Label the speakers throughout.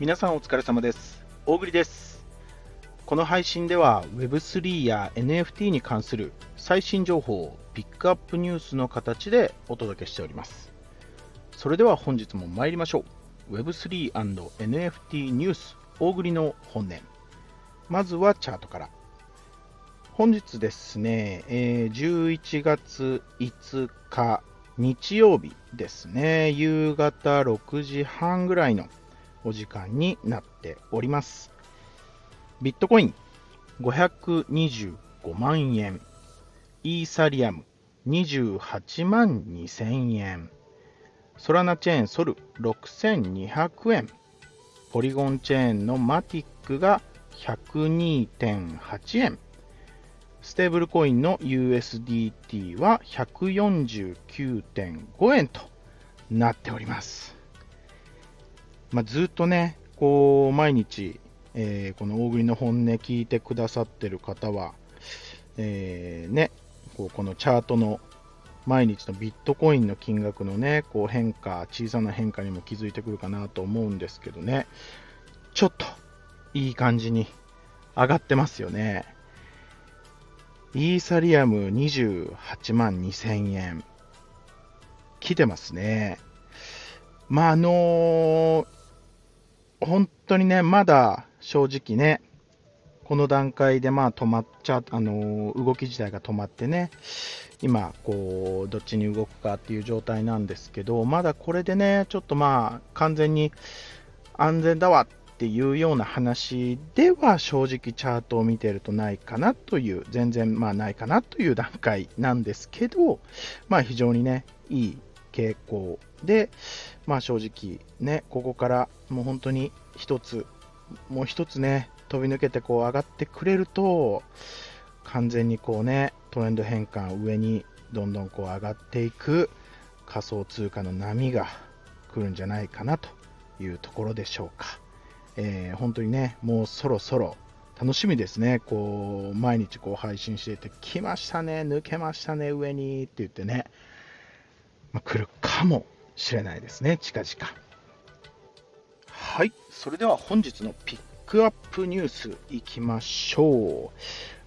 Speaker 1: 皆さんお疲れ様です。大栗です。この配信では Web3 や NFT に関する最新情報をピックアップニュースの形でお届けしております。それでは本日も参りましょう。Web3&NFT ニュース大栗の本音まずはチャートから。本日ですね、えー、11月5日日曜日ですね、夕方6時半ぐらいのお時間になっております。ビットコイン525万円、イーサリアム28万2000円、ソラナチェーンソル6200円、ポリゴンチェーンのマティックが102.8円、ステーブルコインの USDT は149.5円となっております。まあ、ずっとね、こう、毎日、えー、この大栗の本音聞いてくださってる方は、えー、ね、こうこのチャートの毎日のビットコインの金額のね、こう変化、小さな変化にも気づいてくるかなと思うんですけどね、ちょっといい感じに上がってますよね。イーサリアム28万2000円。来てますね。まあ、あのー、本当にね、まだ正直ね、この段階でまあ止まっちゃ、あのー、動き自体が止まってね、今、こう、どっちに動くかっていう状態なんですけど、まだこれでね、ちょっとまあ、完全に安全だわっていうような話では正直チャートを見てるとないかなという、全然まあないかなという段階なんですけど、まあ非常にね、いい傾向で、まあ正直ね、ここからもう本当に一つ、もう一つね、飛び抜けてこう上がってくれると、完全にこうね、トレンド変換上にどんどんこう上がっていく仮想通貨の波が来るんじゃないかなというところでしょうか。えー、本当にね、もうそろそろ楽しみですね。こう、毎日こう配信していて、来ましたね、抜けましたね、上にって言ってね、来るかもしれないですね、近々。はい、それでは本日のピックアップニュースいきましょう。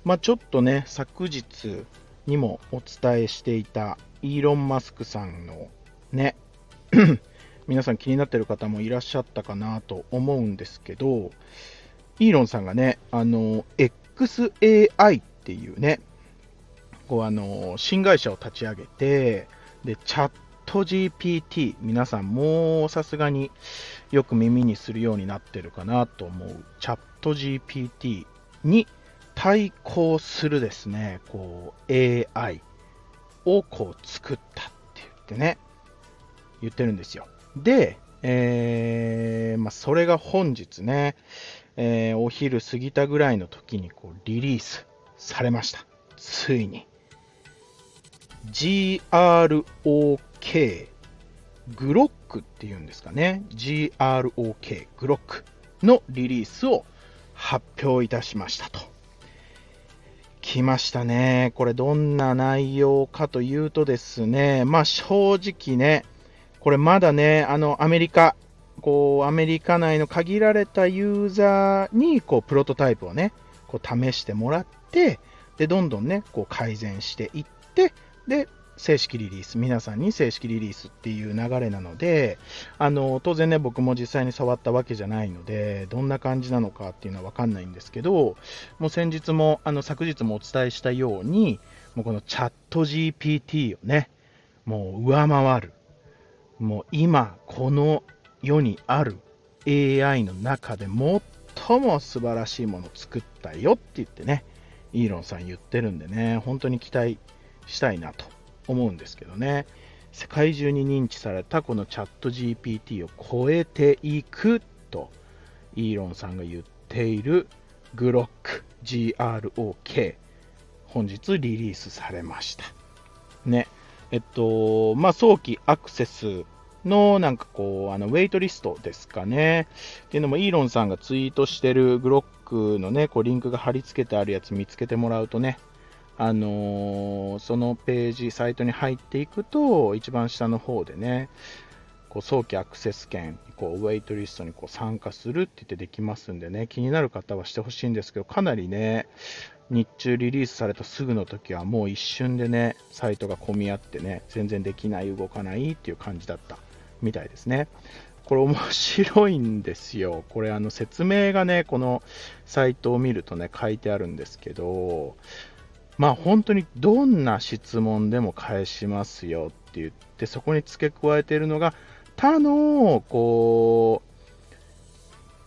Speaker 1: まあ、ちょっとね、昨日にもお伝えしていたイーロン・マスクさんのね、皆さん気になってる方もいらっしゃったかなと思うんですけど、イーロンさんがね、あの、XAI っていうね、こうあの、新会社を立ち上げて、で、チャット GPT、皆さんもうさすがによく耳にするようになってるかなと思う、チャット GPT に対抗するですね、こう AI をこう作ったって言ってね、言ってるんですよ。で、えー、まあ、それが本日ね、えー、お昼過ぎたぐらいの時にこうリリースされました。ついに。GROK グロックっていうんですかね。GROK グロックのリリースを発表いたしましたと。来ましたね。これどんな内容かというとですね、まあ正直ね、これまだね、あの、アメリカ、こう、アメリカ内の限られたユーザーに、こう、プロトタイプをね、こう、試してもらって、で、どんどんね、こう、改善していって、で、正式リリース、皆さんに正式リリースっていう流れなので、あの、当然ね、僕も実際に触ったわけじゃないので、どんな感じなのかっていうのはわかんないんですけど、もう先日も、あの、昨日もお伝えしたように、もうこのチャット GPT をね、もう上回る、もう今この世にある AI の中で最も素晴らしいものを作ったよって言ってね、イーロンさん言ってるんでね、本当に期待したいなと思うんですけどね、世界中に認知されたこのチャット GPT を超えていくと、イーロンさんが言っているグロック GROK 本日リリースされました。ね。えっと、まあ、早期アクセスのなんかこう、あの、ウェイトリストですかね。っていうのも、イーロンさんがツイートしてるグロックのね、こう、リンクが貼り付けてあるやつ見つけてもらうとね、あのー、そのページ、サイトに入っていくと、一番下の方でね、こう早期アクセス券、こうウェイトリストにこう参加するって言ってできますんでね、気になる方はしてほしいんですけど、かなりね、日中リリースされたすぐの時はもう一瞬でね、サイトが混み合ってね、全然できない、動かないっていう感じだったみたいですね。これ面白いんですよ。これあの説明がね、このサイトを見るとね、書いてあるんですけど、まあ本当にどんな質問でも返しますよって言って、そこに付け加えているのが、他の、こう、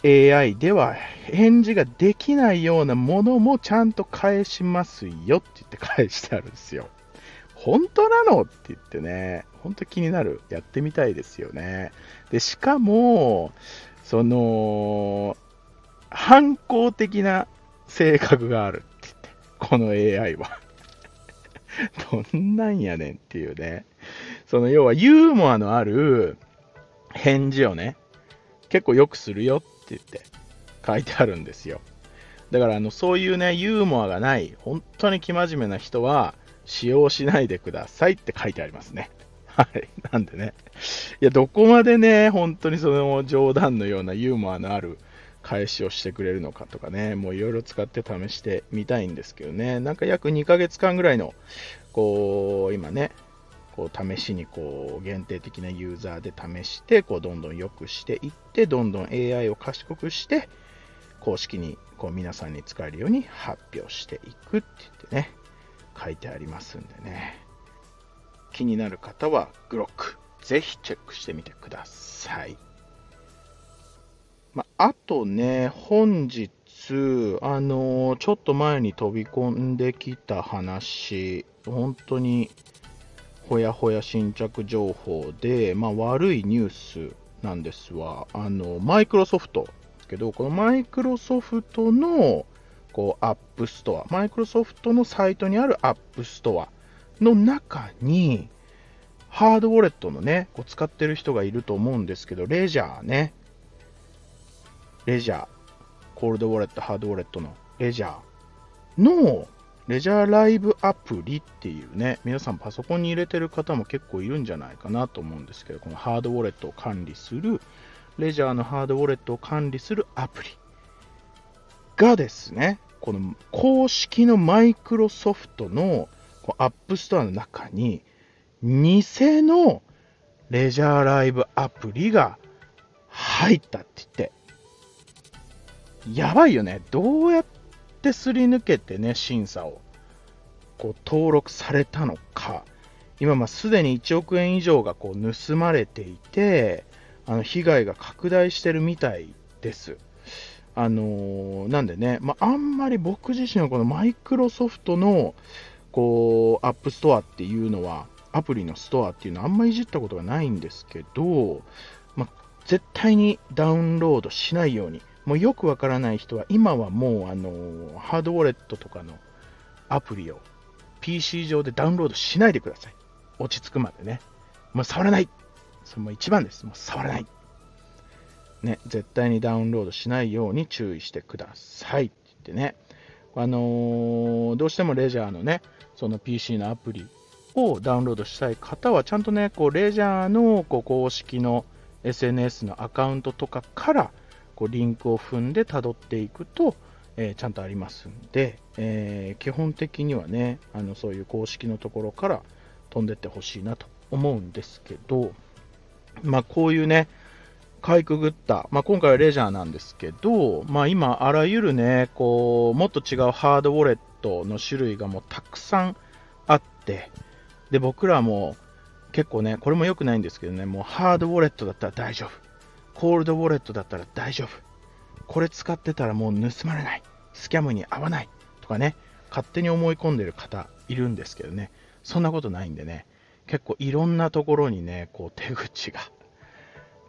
Speaker 1: AI では返事ができないようなものもちゃんと返しますよって言って返してあるんですよ。本当なのって言ってね、本当気になる。やってみたいですよね。で、しかも、その、反抗的な性格がある、この AI は。どんなんやねんっていうね。その要はユーモアのある返事をね、結構よくするよって言って書いてあるんですよ。だからあのそういうね、ユーモアがない、本当に生真面目な人は使用しないでくださいって書いてありますね。はい。なんでね。いや、どこまでね、本当にその冗談のようなユーモアのある返しをしてくれるのかとかね、もういろいろ使って試してみたいんですけどね、なんか約2ヶ月間ぐらいの、こう、今ね、こう試しにこう限定的なユーザーで試してこうどんどん良くしていってどんどん AI を賢くして公式にこう皆さんに使えるように発表していくって言ってね書いてありますんでね。気になる方はグロックぜひチェックしてみてください、あとね本日あのちょっと前に飛び込んできた話本当にほやほや新着情報で、まあ、悪いニュースなんですわ。あの、マイクロソフトですけど、このマイクロソフトのこうアップストア、マイクロソフトのサイトにあるアップストアの中に、ハードウォレットのね、こう使ってる人がいると思うんですけど、レジャーね。レジャー。コールドウォレット、ハードウォレットの Ledgerの Ledger Liveアプリっていうね、皆さんパソコンに入れてる方も結構いるんじゃないかなと思うんですけど、このハードウォレットを管理する、Ledgerのハードウォレットを管理するアプリがですね、この公式のマイクロソフトのアップストアの中に、偽の Ledger Liveアプリが入ったって言って、やばいよね。どうやってすり抜けてね、審査をこう登録されたのか、今、ますでに1億円以上がこう盗まれていて、あの被害が拡大してるみたいです。あのー、なんでね、まあ、あんまり僕自身はこのマイクロソフトのこうアップストアっていうのは、アプリのストアっていうのはあんまりいじったことがないんですけど、まあ、絶対にダウンロードしないようにもうよくわからない人は、今はもうあのハードウォレットとかのアプリを PC 上でダウンロードしないでください。落ち着くまでね。もう触らないそれも一番です。もう触らないね、絶対にダウンロードしないように注意してくださいって言ってね。あのー、どうしてもレジャーのね、その PC のアプリをダウンロードしたい方は、ちゃんとね、こうレジャーのこう公式の SNS のアカウントとかからこうリンクを踏んで辿っていくと、えー、ちゃんとありますんで、えー、基本的にはねあのそういう公式のところから飛んでってほしいなと思うんですけど、まあ、こういうねかいくぐった、まあ、今回はレジャーなんですけど、まあ、今、あらゆるねこうもっと違うハードウォレットの種類がもうたくさんあってで僕らも結構ねこれも良くないんですけどねもうハードウォレットだったら大丈夫。コールドウォレットだったら大丈夫。これ使ってたらもう盗まれない。スキャムに合わない。とかね、勝手に思い込んでる方いるんですけどね、そんなことないんでね、結構いろんなところにね、こう手口が。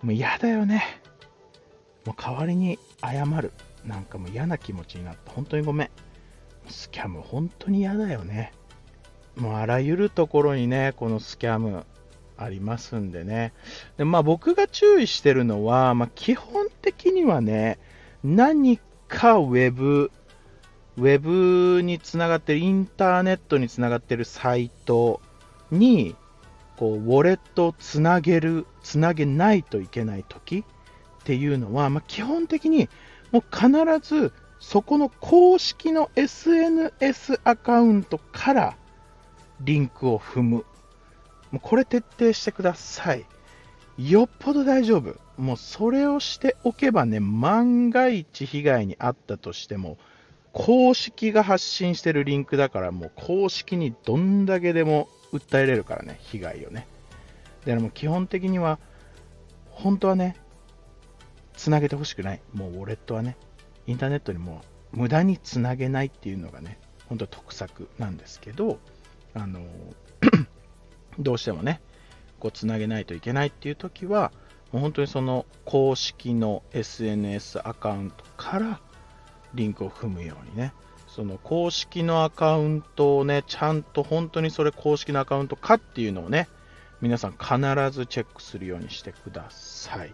Speaker 1: もう嫌だよね。もう代わりに謝る。なんかもう嫌な気持ちになった。本当にごめん。スキャム本当に嫌だよね。もうあらゆるところにね、このスキャムありますんでね。でまあ、僕が注意してるのは、まあ、基本的にはね、何かウェブ、ウェブにつながってる、インターネットにつながってるサイトに、こう、ウォレットをつなげる、つなげないといけない時っていうのは、まあ、基本的にもう必ずそこの公式の SNS アカウントからリンクを踏む。もうこれ徹底してください。よっぽど大丈夫。もうそれをしておけばね、万が一被害に遭ったとしても、公式が発信してるリンクだから、もう公式にどんだけでも訴えれるからね、被害をね。だからもう基本的には、本当はね、つなげてほしくない。もうウォレットはね、インターネットにもう無駄につなげないっていうのがね、本当得策なんですけど、あの、どうしてもね、こうつなげないといけないっていう時は、もう本当にその公式の SNS アカウントからリンクを踏むようにね、その公式のアカウントをね、ちゃんと本当にそれ公式のアカウントかっていうのをね、皆さん必ずチェックするようにしてください。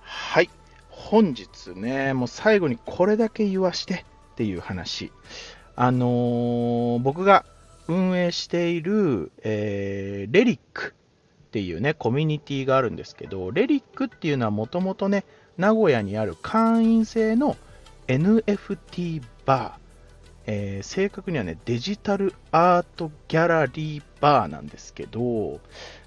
Speaker 1: はい。本日ね、もう最後にこれだけ言わしてっていう話。あのー、僕が運営している、えー、レリックっていうね、コミュニティがあるんですけど、レリックっていうのはもともとね、名古屋にある会員制の NFT バー、えー、正確にはね、デジタルアートギャラリーバーなんですけど、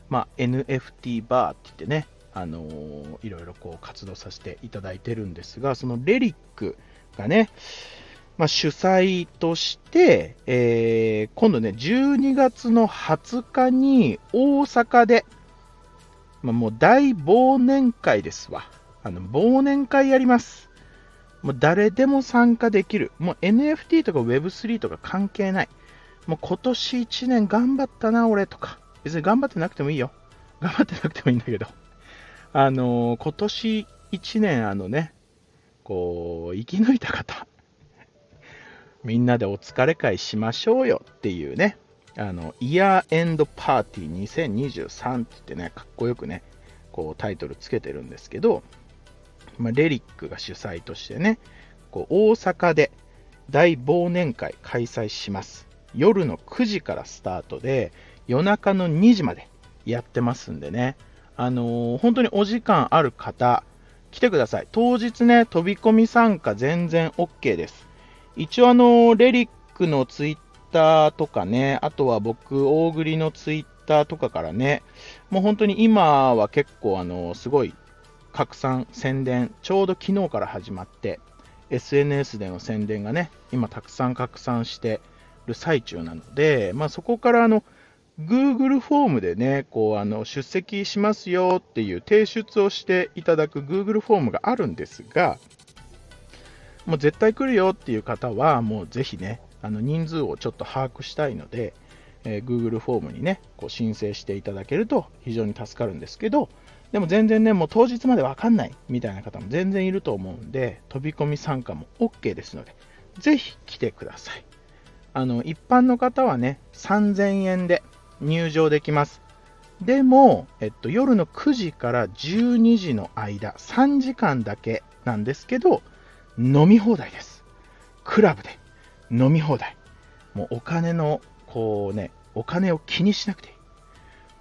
Speaker 1: まあ、NFT バーって言ってね、あのー、いろいろこう活動させていただいてるんですが、そのレリックがね、まあ、主催として、えー、今度ね、12月の20日に大阪で、まあ、もう大忘年会ですわ。あの、忘年会やります。もう誰でも参加できる。もう NFT とか Web3 とか関係ない。もう今年1年頑張ったな、俺とか。別に頑張ってなくてもいいよ。頑張ってなくてもいいんだけど。あのー、今年1年、あのね、こう、生き抜いた方。みんなでお疲れ会しましょうよっていうね、あの、イヤーエンドパーティー2023って言ってね、かっこよくね、こうタイトルつけてるんですけど、まあ、レリックが主催としてね、こう大阪で大忘年会開催します。夜の9時からスタートで、夜中の2時までやってますんでね、あのー、本当にお時間ある方、来てください。当日ね、飛び込み参加全然 OK です。一応あの、レリックのツイッターとかね、あとは僕、大栗のツイッターとかからね、もう本当に今は結構あの、すごい拡散、宣伝、ちょうど昨日から始まって、SNS での宣伝がね、今たくさん拡散してる最中なので、まあそこからあの、Google フォームでね、こう、あの、出席しますよっていう提出をしていただく Google フォームがあるんですが、もう絶対来るよっていう方は、もうぜひね、あの人数をちょっと把握したいので、えー、Google フォームにね、こう申請していただけると非常に助かるんですけど、でも全然ね、もう当日までわかんないみたいな方も全然いると思うんで、飛び込み参加も OK ですので、ぜひ来てください。あの、一般の方はね、3000円で入場できます。でも、えっと、夜の9時から12時の間、3時間だけなんですけど、飲み放題です。クラブで飲み放題。もうお金の、こうね、お金を気にしなくていい。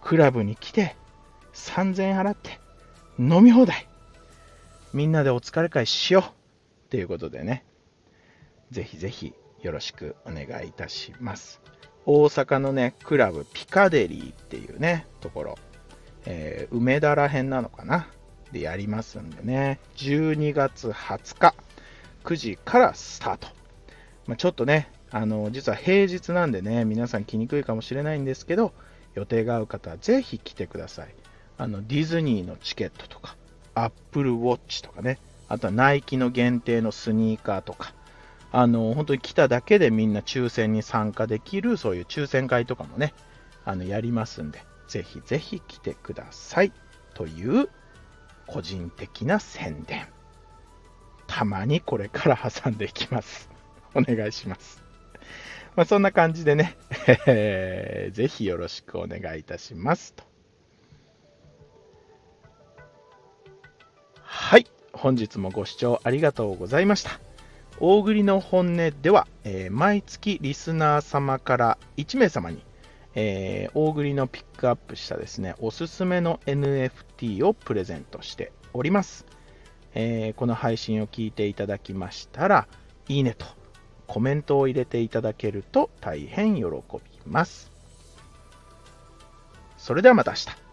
Speaker 1: クラブに来て、3000円払って、飲み放題。みんなでお疲れ会しよう。っていうことでね、ぜひぜひよろしくお願いいたします。大阪のね、クラブピカデリーっていうね、ところ、えー、梅田ら辺なのかな？でやりますんでね、12月20日、9時からスタート。まあ、ちょっとね、あの、実は平日なんでね、皆さん来にくいかもしれないんですけど、予定が合う方はぜひ来てください。あの、ディズニーのチケットとか、アップルウォッチとかね、あとはナイキの限定のスニーカーとか、あの、本当に来ただけでみんな抽選に参加できる、そういう抽選会とかもね、あの、やりますんで、ぜひぜひ来てください。という、個人的な宣伝。たまにこれから挟んでいきます。お願いします。まあ、そんな感じでね、えー、ぜひよろしくお願いいたしますと。はい、本日もご視聴ありがとうございました。大栗の本音では、えー、毎月リスナー様から1名様に、えー、大栗のピックアップしたですね、おすすめの NFT をプレゼントしております。えー、この配信を聞いていただきましたら、いいねとコメントを入れていただけると大変喜びます。それではまた明日。